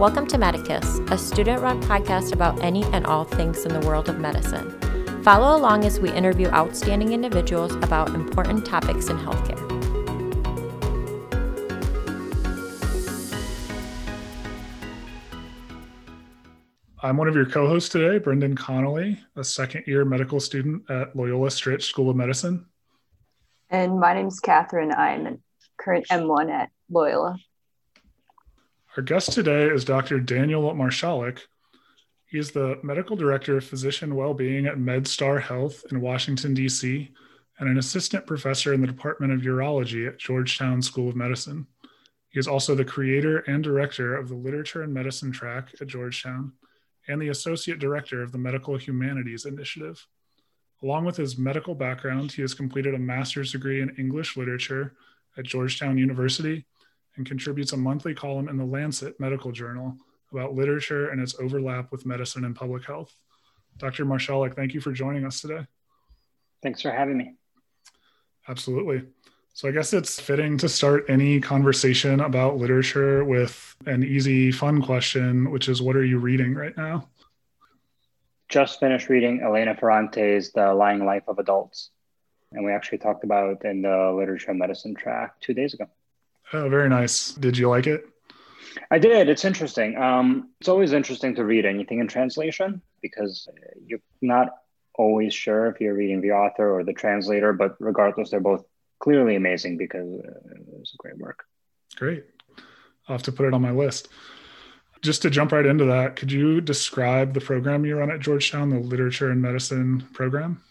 Welcome to Medicus, a student run podcast about any and all things in the world of medicine. Follow along as we interview outstanding individuals about important topics in healthcare. I'm one of your co hosts today, Brendan Connolly, a second year medical student at Loyola Stritch School of Medicine. And my name is Catherine. I'm a current M1 at Loyola. Our guest today is Dr. Daniel Marchalik. He is the medical director of physician well-being at MedStar Health in Washington, D.C., and an assistant professor in the Department of Urology at Georgetown School of Medicine. He is also the creator and director of the Literature and Medicine track at Georgetown and the associate director of the Medical Humanities Initiative. Along with his medical background, he has completed a master's degree in English literature at Georgetown University and contributes a monthly column in the Lancet Medical Journal about literature and its overlap with medicine and public health. Dr. Marchalik, thank you for joining us today. Thanks for having me. Absolutely. So, I guess it's fitting to start any conversation about literature with an easy, fun question, which is what are you reading right now? Just finished reading Elena Ferrante's The Lying Life of Adults. And we actually talked about in the literature and medicine track two days ago. Oh, very nice. Did you like it? I did. It's interesting. Um, it's always interesting to read anything in translation because you're not always sure if you're reading the author or the translator, but regardless, they're both clearly amazing because uh, it's a great work. Great. I'll have to put it on my list. Just to jump right into that, could you describe the program you run at Georgetown, the Literature and Medicine program?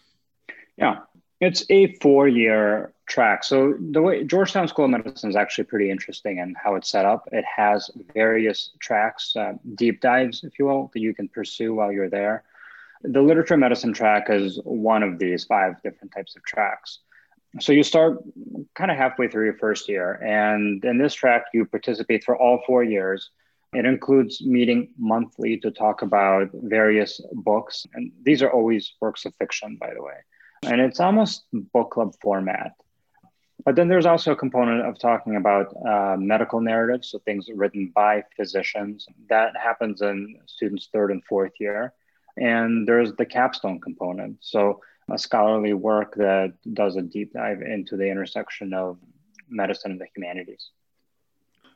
Yeah, it's a four year track. So the way Georgetown School of Medicine is actually pretty interesting in how it's set up. It has various tracks, uh, deep dives, if you will, that you can pursue while you're there. The literature medicine track is one of these five different types of tracks. So you start kind of halfway through your first year, and in this track, you participate for all four years. It includes meeting monthly to talk about various books, and these are always works of fiction, by the way and it's almost book club format. But then there's also a component of talking about uh, medical narratives, so things written by physicians. That happens in students' third and fourth year. And there's the capstone component, so a scholarly work that does a deep dive into the intersection of medicine and the humanities.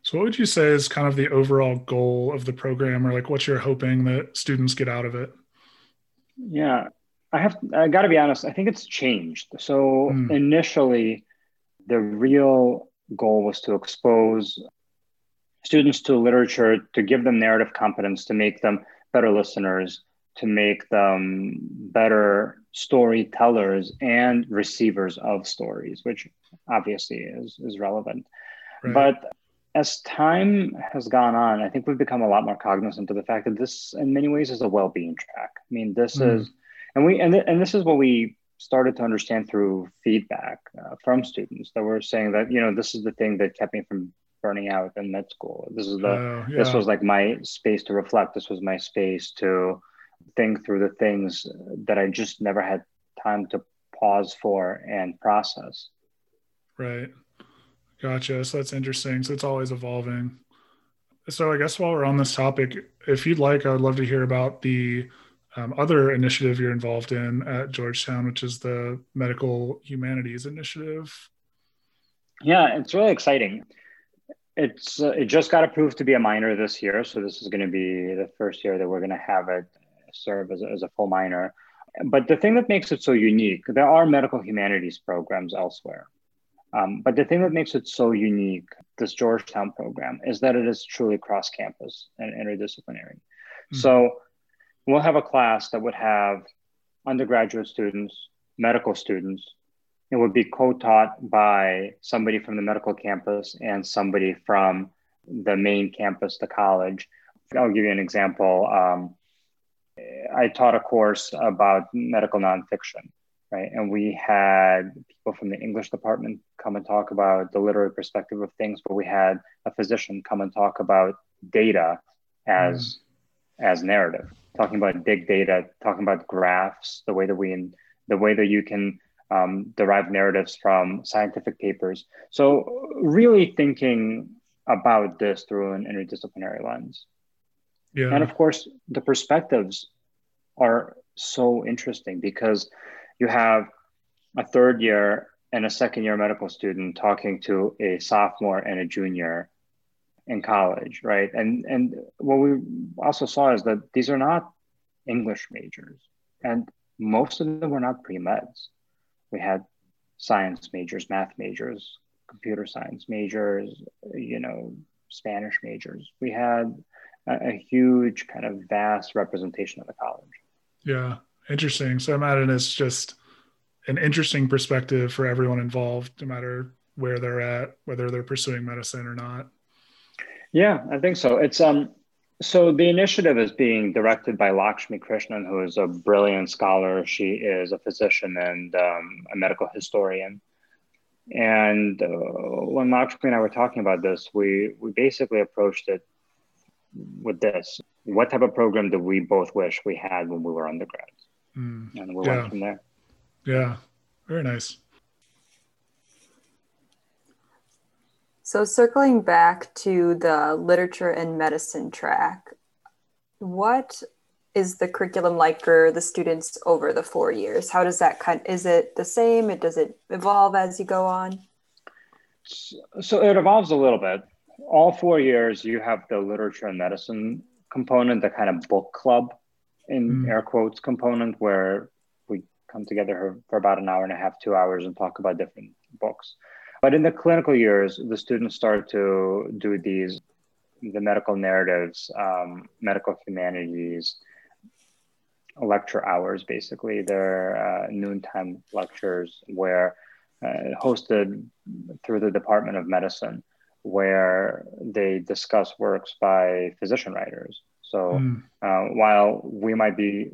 So, what would you say is kind of the overall goal of the program, or like what you're hoping that students get out of it? Yeah, I have I got to be honest. I think it's changed. So mm. initially, the real goal was to expose students to literature, to give them narrative competence, to make them better listeners, to make them better storytellers and receivers of stories, which obviously is is relevant. Right. But as time has gone on, I think we've become a lot more cognizant of the fact that this, in many ways, is a well-being track. I mean, this mm. is and we and, th- and this is what we started to understand through feedback uh, from students that were saying that you know this is the thing that kept me from burning out in med school. This is the uh, yeah. this was like my space to reflect. This was my space to think through the things that i just never had time to pause for and process. Right. Gotcha. So that's interesting. So it's always evolving. So i guess while we're on this topic if you'd like i would love to hear about the um, other initiative you're involved in at Georgetown, which is the Medical Humanities Initiative. Yeah, it's really exciting. It's uh, it just got approved to be a minor this year, so this is going to be the first year that we're going to have it serve as a, as a full minor. But the thing that makes it so unique, there are medical humanities programs elsewhere. Um, but the thing that makes it so unique, this Georgetown program, is that it is truly cross campus and interdisciplinary. Mm-hmm. So we'll have a class that would have undergraduate students, medical students. It would be co-taught by somebody from the medical campus and somebody from the main campus, the college. I'll give you an example. Um, I taught a course about medical nonfiction, right? And we had people from the English department come and talk about the literary perspective of things, but we had a physician come and talk about data as mm. as narrative talking about big data, talking about graphs, the way that we, in, the way that you can um, derive narratives from scientific papers. So really thinking about this through an interdisciplinary lens. Yeah. And of course, the perspectives are so interesting because you have a third year and a second year medical student talking to a sophomore and a junior in college, right? And and what we also saw is that these are not English majors, and most of them were not pre meds. We had science majors, math majors, computer science majors, you know, Spanish majors. We had a, a huge kind of vast representation of the college. Yeah, interesting. So I imagine it's just an interesting perspective for everyone involved, no matter where they're at, whether they're pursuing medicine or not. Yeah, I think so. It's um so the initiative is being directed by Lakshmi Krishnan, who is a brilliant scholar. She is a physician and um, a medical historian. And uh, when Lakshmi and I were talking about this, we we basically approached it with this: What type of program do we both wish we had when we were undergrads? Mm, and we yeah. went from there. Yeah, very nice. So, circling back to the literature and medicine track, what is the curriculum like for the students over the four years? How does that kind? Is it the same? It does it evolve as you go on? So it evolves a little bit. All four years, you have the literature and medicine component, the kind of book club in mm. air quotes component, where we come together for about an hour and a half, two hours, and talk about different books. But in the clinical years, the students start to do these, the medical narratives, um, medical humanities, lecture hours, basically. They're uh, noontime lectures where uh, hosted through the Department of Medicine, where they discuss works by physician writers. So mm. uh, while we might be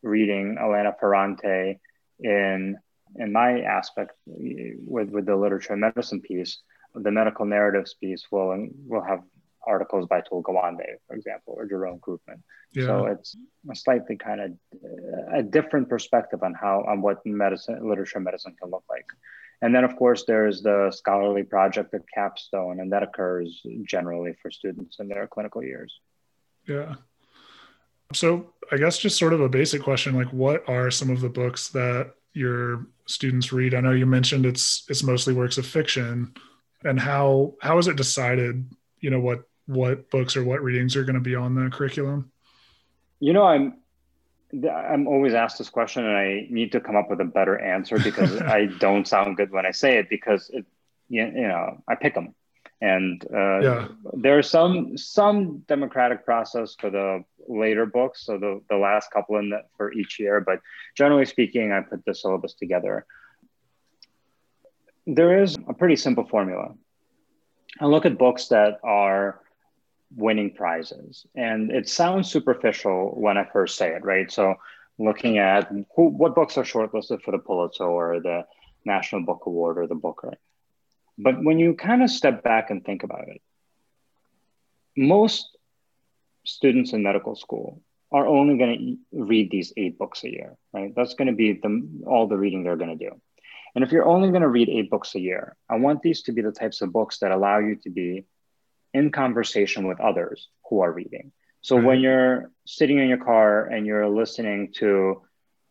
reading Elena Ferrante in in my aspect with, with the literature and medicine piece, the medical narratives piece will will have articles by Atul Gawande, for example, or Jerome Groopman. Yeah. So it's a slightly kind of a different perspective on how on what medicine literature and medicine can look like. And then of course there's the scholarly project at Capstone, and that occurs generally for students in their clinical years. Yeah. So I guess just sort of a basic question, like what are some of the books that your students read? I know you mentioned it's it's mostly works of fiction, and how how is it decided? You know what what books or what readings are going to be on the curriculum? You know, I'm I'm always asked this question, and I need to come up with a better answer because I don't sound good when I say it because it, you, you know I pick them, and uh, yeah. there's some some democratic process for the later books, so the the last couple in the, for each year. But generally speaking, I put the syllabus together. There is a pretty simple formula. I look at books that are winning prizes, and it sounds superficial when I first say it, right? So looking at who, what books are shortlisted for the Pulitzer or the National Book Award or the Booker but when you kind of step back and think about it, most students in medical school are only going to read these eight books a year, right? That's going to be the, all the reading they're going to do. And if you're only going to read eight books a year, I want these to be the types of books that allow you to be in conversation with others who are reading. So right. when you're sitting in your car and you're listening to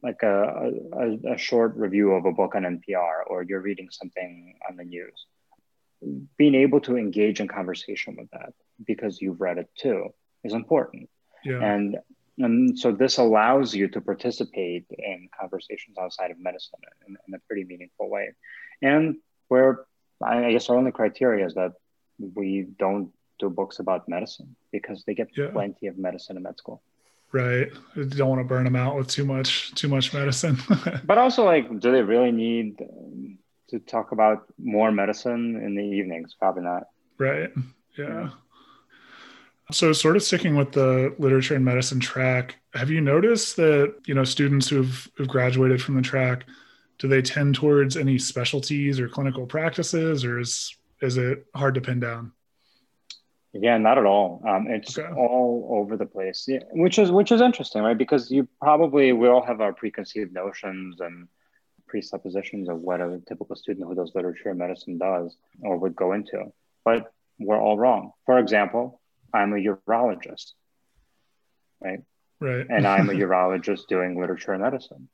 like a, a, a, short review of a book on NPR or you're reading something on the news, being able to engage in conversation with that because you've read it too is important. Yeah. And and so this allows you to participate in conversations outside of medicine in, in a pretty meaningful way. And where I guess our only criteria is that we don't do books about medicine because they get yeah. plenty of medicine in med school. Right. You don't want to burn them out with too much too much medicine. but also like do they really need um, to talk about more medicine in the evenings. Probably not. Right. Yeah. So, sort of sticking with the literature and medicine track, have you noticed that you know students who've, who've graduated from the track, do they tend towards any specialties or clinical practices, or is is it hard to pin down? Yeah, not at all. Um, it's okay. all over the place, yeah, which is which is interesting, right? Because you probably we all have our preconceived notions and presuppositions of what a typical student who does literature and medicine does or would go into. But we're all wrong. For example, I'm a urologist. right? Right. and I'm a urologist doing literature and medicine.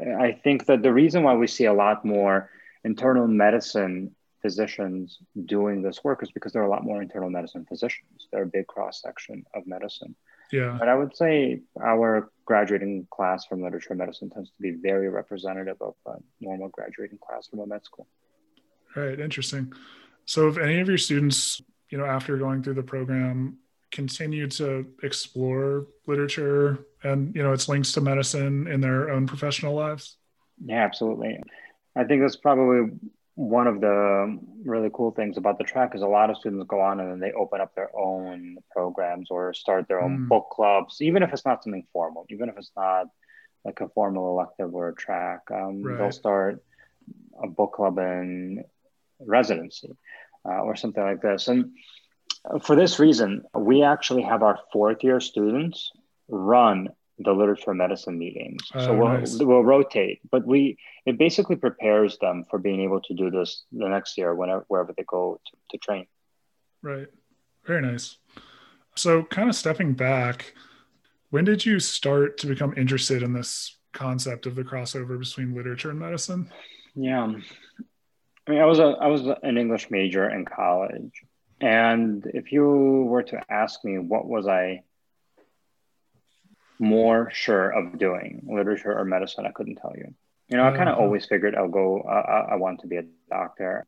I think that the reason why we see a lot more internal medicine physicians doing this work is because there are a lot more internal medicine physicians. They're a big cross section of medicine. Yeah. But I would say our graduating class from literature medicine tends to be very representative of a normal graduating class from a med school. Right. Interesting. So, if any of your students, you know, after going through the program, continue to explore literature and you know its links to medicine in their own professional lives? Yeah, absolutely. I think that's probably one of the really cool things about the track is a lot of students go on and then they open up their own programs or start their own mm. book clubs, even if it's not something formal, even if it's not like a formal elective or a track. Um, right. They'll start a book club in residency uh, or something like this. And for this reason, we actually have our fourth year students run the literature medicine meetings. Oh, so we'll, nice. we'll rotate, but we it basically prepares them for being able to do this the next year whenever wherever they go to, to train. Right. Very nice. So kind of stepping back, when did you start to become interested in this concept of the crossover between literature and medicine? Yeah. I mean, I was a I was an English major in college. And if you were to ask me what was I more sure of doing literature or medicine, I couldn't tell you. You know, I kind of uh-huh. always figured I'll go, uh, I want to be a doctor.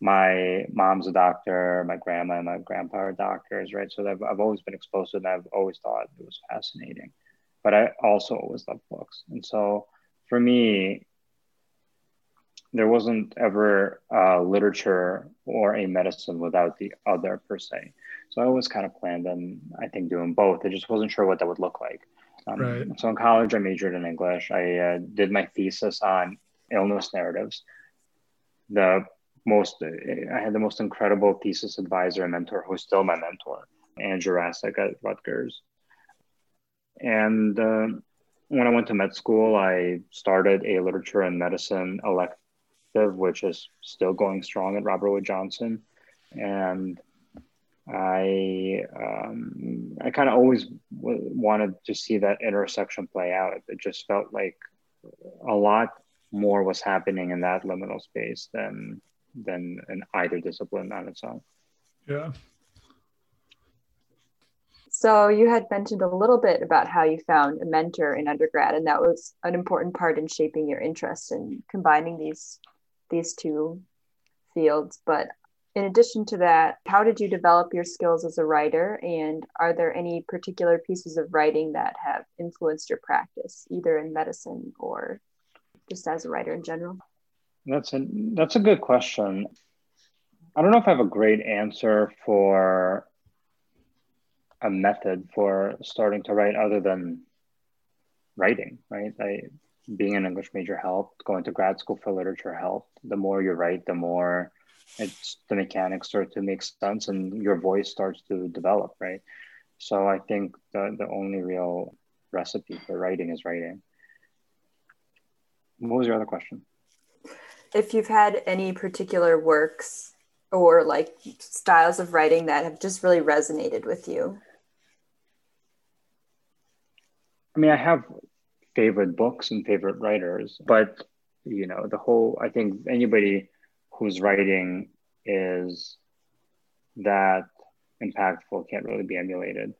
My mom's a doctor, my grandma and my grandpa are doctors, right? So I've, I've always been exposed to it and I've always thought it was fascinating. But I also always loved books. And so for me, there wasn't ever a literature or a medicine without the other per se. So I always kind of planned on, I think, doing both. I just wasn't sure what that would look like. Um, right. So in college, I majored in English. I uh, did my thesis on illness narratives. The most, I had the most incredible thesis advisor and mentor who's still my mentor, Andrew Rasek at Rutgers. And uh, when I went to med school, I started a literature and medicine elective, which is still going strong at Robert Wood Johnson. And I um, I kind of always w- wanted to see that intersection play out. It just felt like a lot more was happening in that liminal space than than in either discipline on its own. Yeah. So you had mentioned a little bit about how you found a mentor in undergrad, and that was an important part in shaping your interest in combining these these two fields. But in addition to that, how did you develop your skills as a writer? And are there any particular pieces of writing that have influenced your practice, either in medicine or just as a writer in general? That's a that's a good question. I don't know if I have a great answer for a method for starting to write other than writing, right? I being an English major helped, going to grad school for literature helped. The more you write, the more it's the mechanics start to make sense and your voice starts to develop, right? So I think the, the only real recipe for writing is writing. What was your other question? If you've had any particular works or like styles of writing that have just really resonated with you. I mean, I have favorite books and favorite writers, but you know, the whole I think anybody whose writing is that impactful can't really be emulated.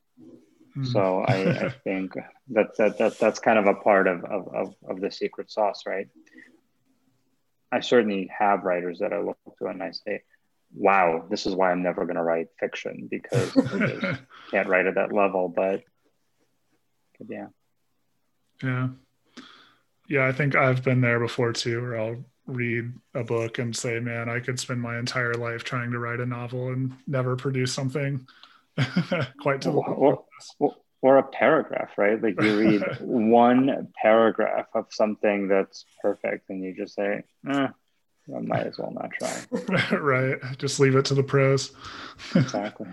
Mm. So I, I, think that, that, that that's kind of a part of, of, of, of, the secret sauce, right? I certainly have writers that I look to and I say, wow, this is why I'm never going to write fiction because I can't write at that level. But, but yeah. Yeah. Yeah, I think I've been there before too, where I'll read a book and say, man, I could spend my entire life trying to write a novel and never produce something quite to the or, or, or, a paragraph, right? Like you read one paragraph of something that's perfect and you just say, eh, I might as well not try. right. Just leave it to the pros. exactly.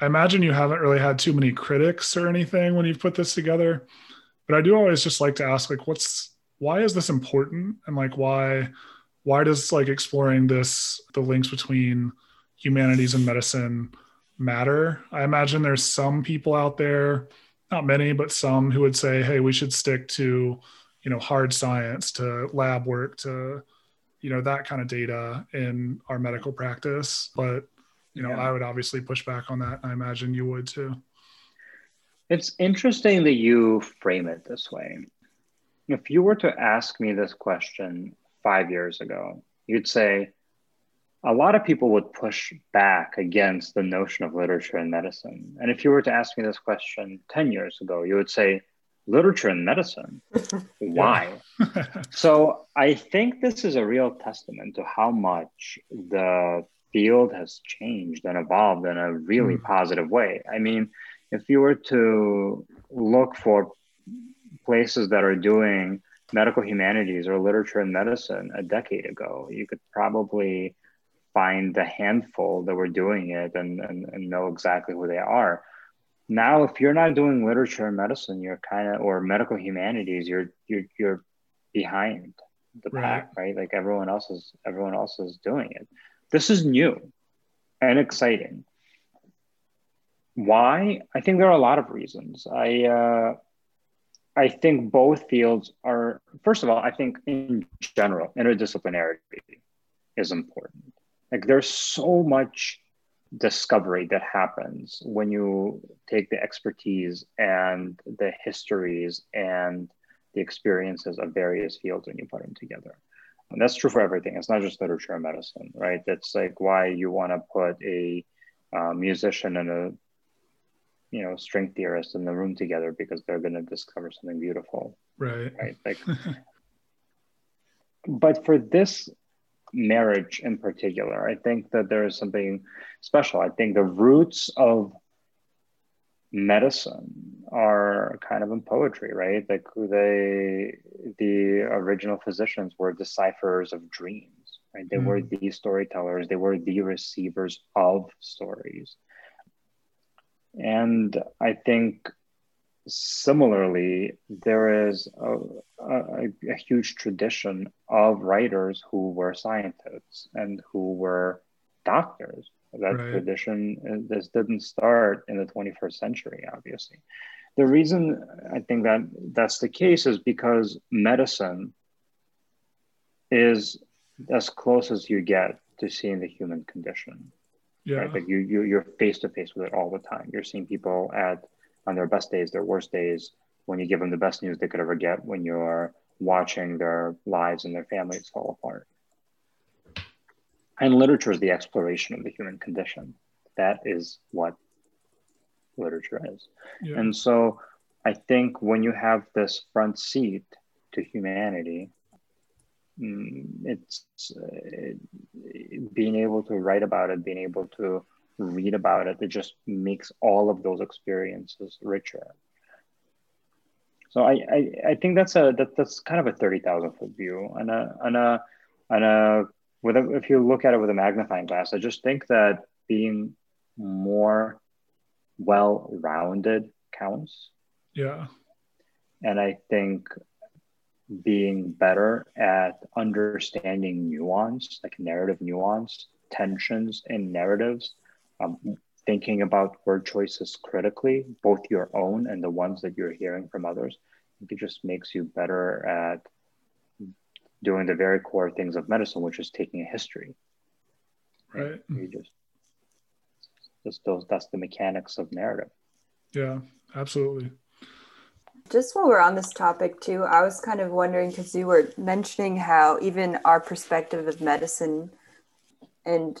I imagine you haven't really had too many critics or anything when you've put this together but I do always just like to ask like what's why is this important and like why why does like exploring this the links between humanities and medicine matter. I imagine there's some people out there, not many, but some who would say, hey, we should stick to, you know, hard science, to lab work, to, you know, that kind of data in our medical practice. But, you know, yeah. I would obviously push back on that. I imagine you would too. It's interesting that you frame it this way. If you were to ask me this question five years ago, you'd say, a lot of people would push back against the notion of literature in medicine. And if you were to ask me this question 10 years ago, you would say, literature in medicine? Why? so I think this is a real testament to how much the field has changed and evolved in a really mm. positive way. I mean, if you were to look for places that are doing medical humanities or literature and medicine a decade ago, you could probably find the handful that were doing it and, and, and know exactly who they are. Now, if you're not doing literature and medicine, you're kind of or medical humanities, you're you're you're behind the right. pack, right? Like everyone else is everyone else is doing it. This is new and exciting. Why? I think there are a lot of reasons. I uh, I think both fields are. First of all, I think in general, interdisciplinarity is important. Like there's so much discovery that happens when you take the expertise and the histories and the experiences of various fields and you put them together. And that's true for everything. It's not just literature and medicine, right? That's like why you want to put a uh, musician and a you know string theorists in the room together because they're going to discover something beautiful, right? Right. Like, but for this marriage in particular. I think that there is something special. I think the roots of medicine are kind of in poetry, right? Like they, the original physicians were decipherers of dreams, right? They mm. were the storytellers, they were the receivers of stories. And I think similarly, there is a, a, a, huge tradition of writers who were scientists and who were doctors. That right. tradition, uh, this didn't start in the 21st century, obviously. The reason I think that that's the case is because medicine is as close as you get to seeing the human condition. Yeah. Right? Like you, you, you're face to face with it all the time. You're seeing people at on their best days, their worst days, when you give them the best news they could ever get, when you're watching their lives and their families fall apart. And literature is the exploration of the human condition. That is what literature is. Yeah. And so I think when you have this front seat to humanity, Mm, it's uh, being able to write about it, being able to read about it, it just makes all of those experiences richer. So I, I, I think that's a that, that's kind of a thirty thousand foot view, and a and a and a with a, if you look at it with a magnifying glass, I just think that being more well rounded counts. Yeah, and I think being better at understanding nuance, like narrative nuance, tensions in narratives, um, thinking about word choices critically, both your own and the ones that you're hearing from others. it just makes you better at doing the very core things of medicine, which is taking a history. Right. You just just those that's the mechanics of narrative. Yeah, absolutely. Just while we're on this topic too, I was kind of wondering because you were mentioning how even our perspective of medicine and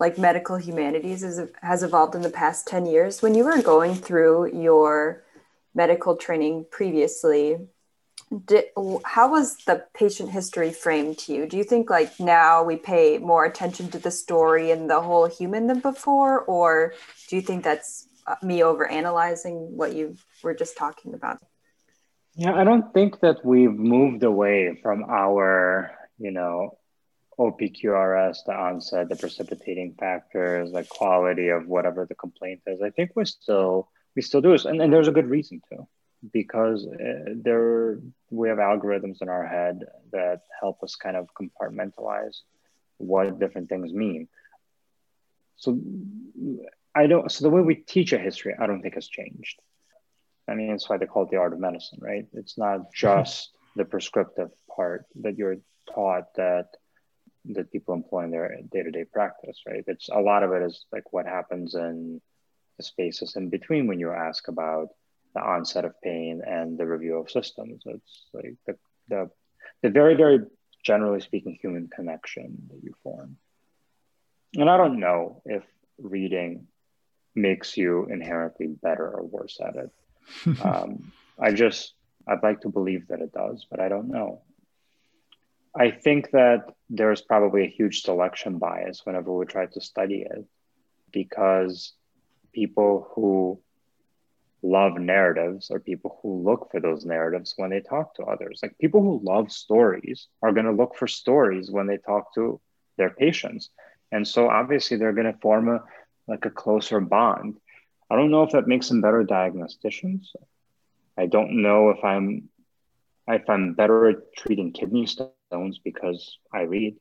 like medical humanities is, has evolved in the past 10 years. When you were going through your medical training previously, did, how was the patient history framed to you? Do you think like now we pay more attention to the story and the whole human than before? Or do you think that's me over analyzing what you were just talking about? Yeah, I don't think that we've moved away from our, you know, OPQRS, the onset, the precipitating factors, the quality of whatever the complaint is. I think we're still we still do this, and, and there's a good reason to, because uh, there we have algorithms in our head that help us kind of compartmentalize what different things mean. So I don't. So the way we teach a history, I don't think has changed. I mean, that's why they call it the art of medicine, right? It's not just the prescriptive part that you're taught that that people employ in their day-to-day practice, right? It's a lot of it is like what happens in the spaces in between when you ask about the onset of pain and the review of systems. It's like the the, the very, very generally speaking human connection that you form. And I don't know if reading makes you inherently better or worse at it. um, I just, I'd like to believe that it does, but I don't know. I think that there's probably a huge selection bias whenever we try to study it because people who love narratives or people who look for those narratives when they talk to others. Like people who love stories are going to look for stories when they talk to their patients. And so obviously they're going to form a like a closer bond. I don't know if that makes them better diagnosticians. I don't know if I'm if I'm better at treating kidney stones because I read.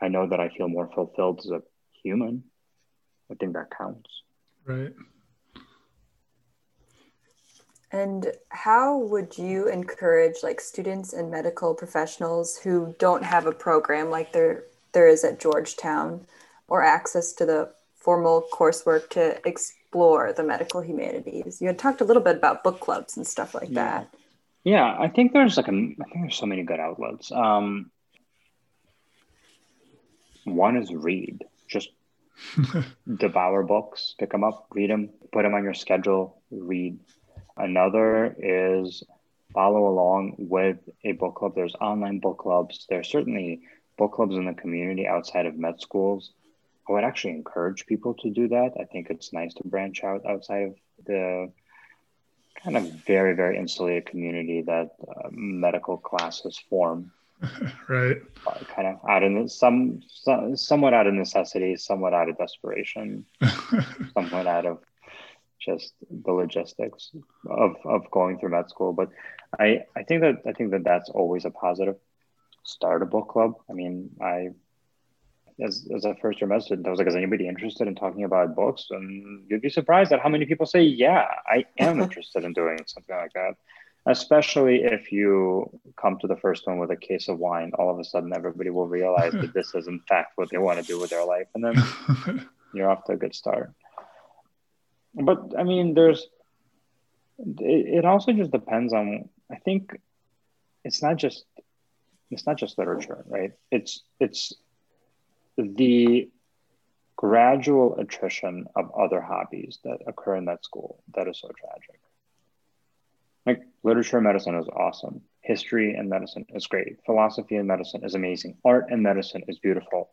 I know that I feel more fulfilled as a human. I think that counts. Right. And how would you encourage like students and medical professionals who don't have a program like there there is at Georgetown or access to the formal coursework to explore the medical humanities? You had talked a little bit about book clubs and stuff like yeah. that. Yeah, I think there's like a, I think there's so many good outlets. Um, one is read, just devour books, pick them up, read them, put them on your schedule, read. Another is follow along with a book club. There's online book clubs. There's certainly book clubs in the community outside of med schools. I would actually encourage people to do that. I think it's nice to branch out outside of the kind of very, very insulated community that uh, medical classes form. right. Uh, kind of out of some, some, somewhat out of necessity, somewhat out of desperation, somewhat out of just the logistics of, of going through med school. But I, I think that I think that that's always a positive. Start a book club. I mean, I as, as a first student, I was like, is anybody interested in talking about books? And you'd be surprised at how many people say, yeah, I am interested in doing something like that. Especially if you come to the first one with a case of wine, all of a sudden everybody will realize that this is in fact what they want to do with their life. And then you're off to a good start but I mean, there's it, it also just depends on. I think it's not just it's not just literature, right? It's it's the gradual attrition of other hobbies that occur in that school that is so tragic. Like literature and medicine is awesome. History and medicine is great. Philosophy and medicine is amazing. Art and medicine is beautiful.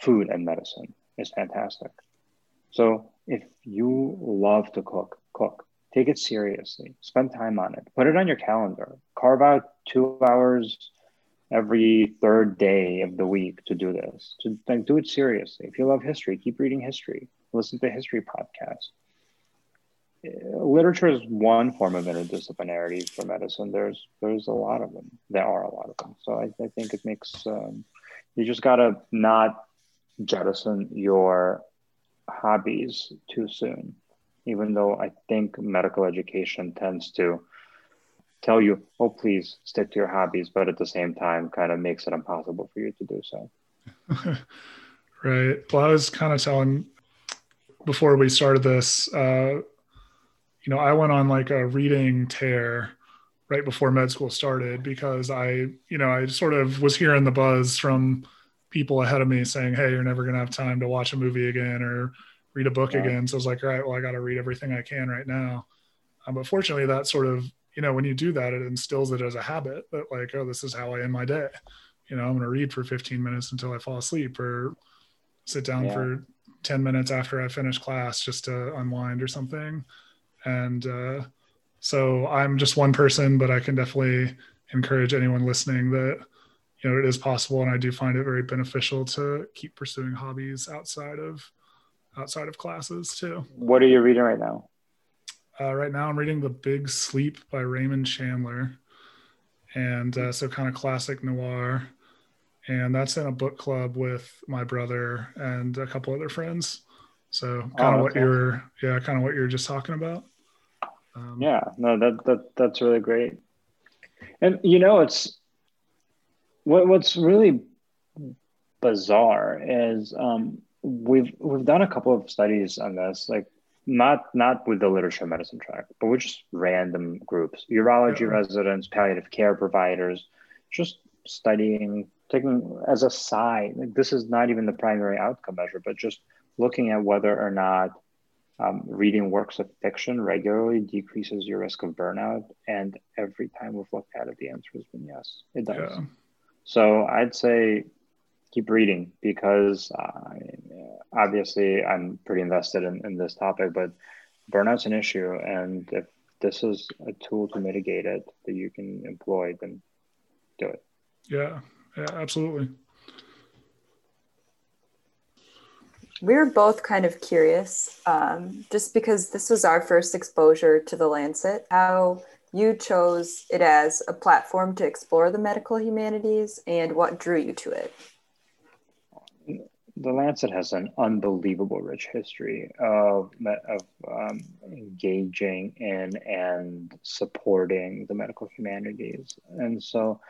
Food and medicine is fantastic. So if you love to cook, cook. Take it seriously. Spend time on it. Put it on your calendar. Carve out two hours every third day of the week to do this. To like, do it seriously. If you love history, keep reading history. Listen to history podcasts. Uh, literature is one form of interdisciplinarity for medicine. There's there's a lot of them. There are a lot of them. So I, I think it makes um, you just gotta not jettison your hobbies too soon, even though I think medical education tends to tell you, oh, please stick to your hobbies, but at the same time, kind of makes it impossible for you to do so. right. Well, I was kind of telling before we started this, uh, you know, I went on like a reading tear right before med school started because I, you know, I sort of was hearing the buzz from people ahead of me saying, "Hey, you're never going to have time to watch a movie again or read a book yeah. again." So I was like, "All right, well, I got to read everything I can right now." Um, but fortunately, that sort of you know when you do that, it instills it as a habit that like, oh, this is how I end my day. You know, I'm going to read for 15 minutes until I fall asleep, or sit down yeah. for 10 minutes after I finish class just to unwind or something. And uh, so I'm just one person, but I can definitely encourage anyone listening that you know it is possible and i do find it very beneficial to keep pursuing hobbies outside of outside of classes too what are you reading right now uh, right now i'm reading the big sleep by raymond chandler and uh, so kind of classic noir and that's in a book club with my brother and a couple other friends So Oh, kind of what that's you're, yeah, kind of what you're just talking about. Um, Yeah, no, that that that's really great. And you know, it's what what's really bizarre is um, we've we've done a couple of studies on this, like not not with the literature medicine track, but with just random groups, urology Yeah. residents, palliative care providers, just studying, taking as a side. Like this is not even the primary outcome measure, but just looking at whether or not um, reading works of fiction regularly decreases your risk of burnout. And every time we've looked at it, the answer has been yes, it does. Yeah. So I'd say keep reading because uh, obviously I'm pretty invested in, in this topic, but burnout's an issue. And if this is a tool to mitigate it that you can employ, then do it. Yeah. Yeah. Absolutely. We were both kind of curious, um, just because this was our first exposure to the Lancet, how you chose it as a platform to explore the medical humanities and what drew you to it. The Lancet has an unbelievable rich history of, of um, engaging in and supporting the medical humanities. And so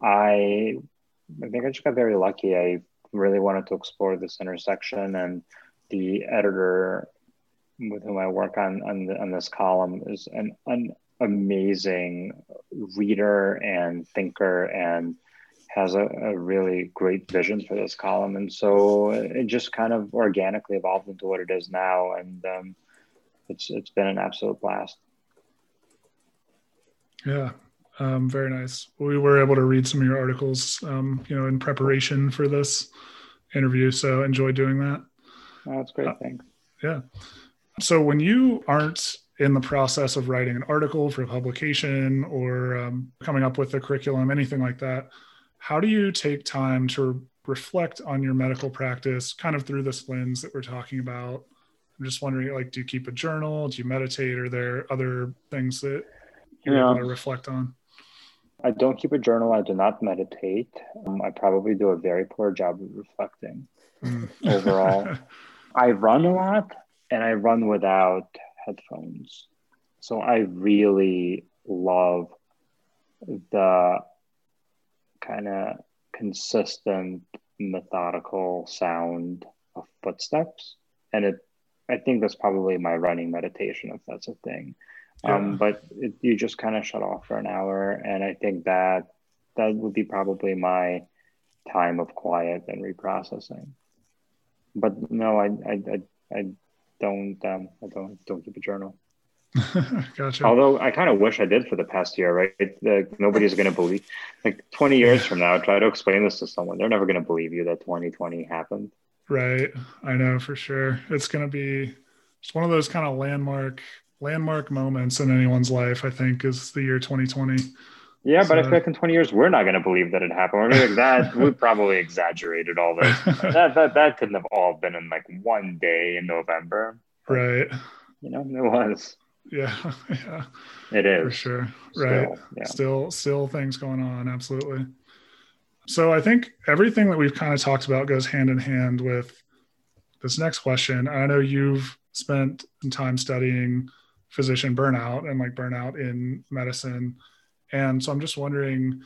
I, I think I just got very lucky. I really wanted to explore this intersection and the editor with whom I work on, on, the, on this column is an, an amazing reader and thinker and has a, a, really great vision for this column. And so it just kind of organically evolved into what it is now. And um, it's, it's been an absolute blast. Yeah. Um, very nice. We were able to read some of your articles, um, you know, in preparation for this interview. So enjoy doing that. Oh, that's great. Uh, Thanks. Yeah. So when you aren't in the process of writing an article for publication or um, coming up with a curriculum, anything like that, how do you take time to reflect on your medical practice kind of through this lens that we're talking about? I'm just wondering, like, do you keep a journal? Do you meditate? Are there other things that you're yeah. able to reflect on? I don't keep a journal. I do not meditate. Um, I probably do a very poor job of reflecting mm. overall. I run a lot and I run without headphones. So I really love the kind of consistent, methodical sound of footsteps. And it, I think that's probably my running meditation, if that's a thing. Yeah. Um, but it, you just kind of shut off for an hour, and I think that that would be probably my time of quiet and reprocessing. But no, I I, I, I don't um, I don't don't keep a journal. gotcha. Although I kind of wish I did for the past year, right? Like nobody's going to believe. Like 20 years from now, try to explain this to someone. They're never going to believe you that 2020 happened. Right. I know for sure. It's going to be just one of those kind of landmark landmark moments in anyone's life. I think is the year 2020. Yeah, but so, I feel like in 20 years we're not going to believe that it happened. We're like that. we probably exaggerated all this. that, that that couldn't have all been in like one day in November. Right. You know, it was. Yeah, yeah. It is. For sure. Right. Still, yeah. still still things going on, absolutely. So I think everything that we've kind of talked about goes hand in hand with this next question. I know you've spent some time studying physician burnout and like burnout in medicine. And so I'm just wondering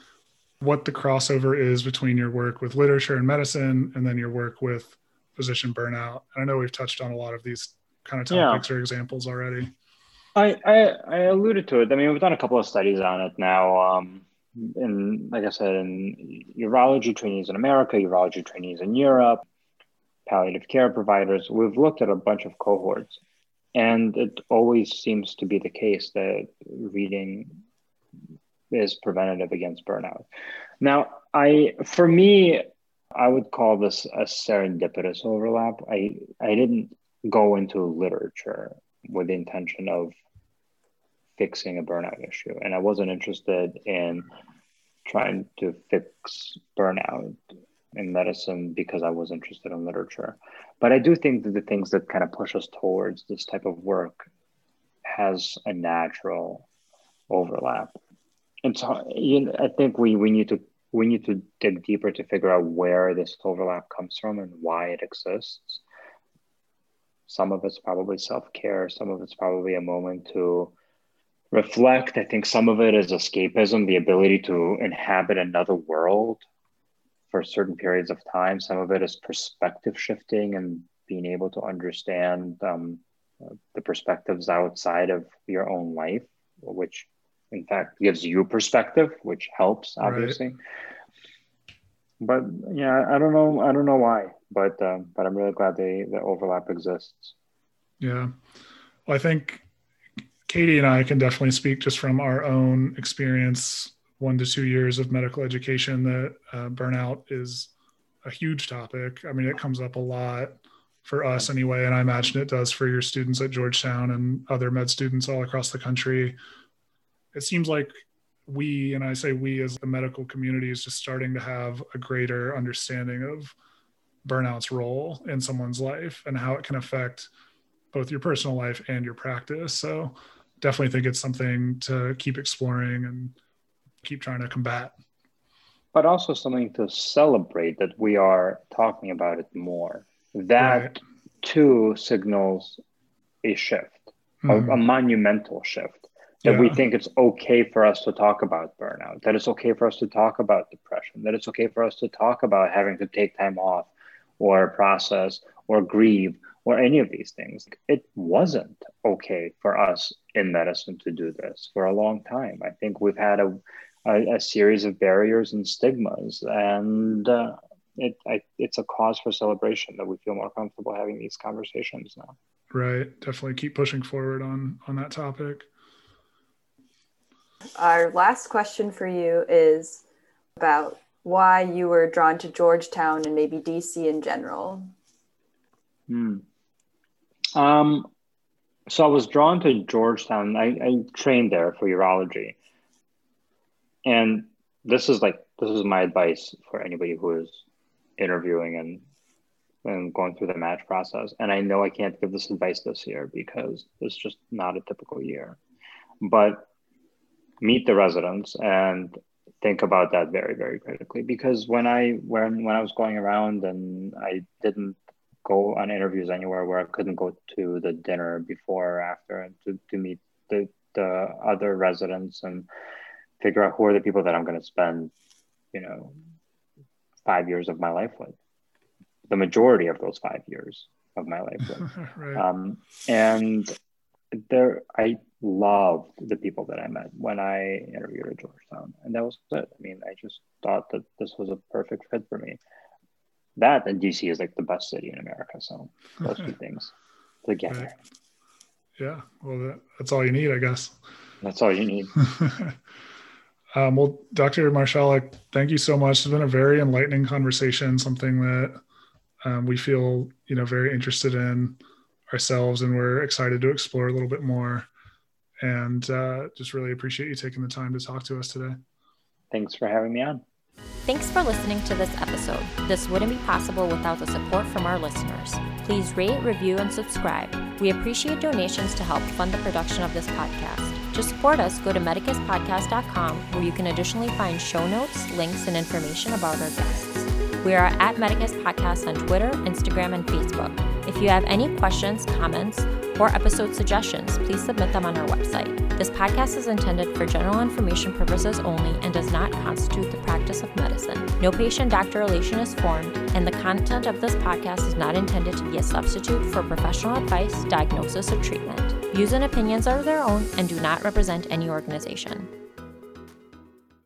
what the crossover is between your work with literature and medicine and then your work with physician burnout. And I know we've touched on a lot of these kind of topics yeah. or examples already. I, I, I alluded to it. I mean, we've done a couple of studies on it now. Um, in like I said, in urology trainees in America, urology trainees in Europe, palliative care providers. We've looked at a bunch of cohorts, and it always seems to be the case that reading is preventative against burnout. Now, I for me, I would call this a serendipitous overlap. I I didn't go into literature with the intention of fixing a burnout issue. And I wasn't interested in trying to fix burnout in medicine because I was interested in literature. But I do think that the things that kind of push us towards this type of work has a natural overlap. And so you know, I think we, we need to we need to dig deeper to figure out where this overlap comes from and why it exists. Some of it's probably self care. Some of it's probably a moment to reflect. I think some of it is escapism, the ability to inhabit another world for certain periods of time. Some of it is perspective shifting and being able to understand um, the perspectives outside of your own life, which in fact gives you perspective, which helps obviously. Right. But yeah, I don't know. I don't know why, but um, but I'm really glad they the overlap exists. Yeah, well, I think Katie and I can definitely speak just from our own experience, one to two years of medical education, that uh, burnout is a huge topic. I mean, it comes up a lot for us anyway, and I imagine it does for your students at Georgetown and other med students all across the country. It seems like we, and I say we as the medical community, is just starting to have a greater understanding of burnout's role in someone's life and how it can affect both your personal life and your practice. So definitely think it's something to keep exploring and keep trying to combat. But also something to celebrate that we are talking about it more. That right. too signals a shift, mm-hmm. a, a, mm-hmm. monumental shift. That yeah. we think it's okay for us to talk about burnout, that it's okay for us to talk about depression, that it's okay for us to talk about having to take time off or process or grieve or any of these things. It wasn't okay for us in medicine to do this for a long time. I think we've had a, a, a series of barriers and stigmas, and uh, it, I, it's a cause for celebration that we feel more comfortable having these conversations now. Right. Definitely keep pushing forward on on that topic. Our last question for you is about why you were drawn to Georgetown and maybe DC in general. Hmm. Um, so I was drawn to Georgetown. I, I trained there for urology. And this is like, this is my advice for anybody who is interviewing and and going through the match process. And I know I can't give this advice this year because it's just not a typical year. But meet the residents and think about that very, very critically. Because when I when when I was going around and I didn't go on interviews anywhere where I couldn't go to the dinner before or after and to, to meet the, the other residents and figure out who are the people that I'm going to spend, you know, five years of my life with. The majority of those five years of my life with. right. um, and there, I loved the people that I met when I interviewed at Georgetown, and that was it. I mean, I just thought that this was a perfect fit for me that and DC is like the best city in America. So those two things together. Right. Yeah, well, that, that's all you need, I guess. That's all you need. um, well, Dr. Marchalik, thank you so much. It's been a very enlightening conversation. Something that um, we feel, you know, very interested in ourselves, and we're excited to explore a little bit more. And uh, just really appreciate you taking the time to talk to us today. Thanks for having me on. Thanks for listening to this episode. This wouldn't be possible without the support from our listeners. Please rate, review, and subscribe. We appreciate donations to help fund the production of this podcast. To support us, go to medicuspodcast.com where you can additionally find show notes, links, and information about our guests. We are at Medicus Podcast on Twitter, Instagram, and Facebook. If you have any questions, comments, or episode suggestions, please submit them on our website. This podcast is intended for general information purposes only and does not constitute the practice of medicine. No patient doctor relation is formed, and the content of this podcast is not intended to be a substitute for professional advice, diagnosis, or treatment. Views and opinions are their own and do not represent any organization.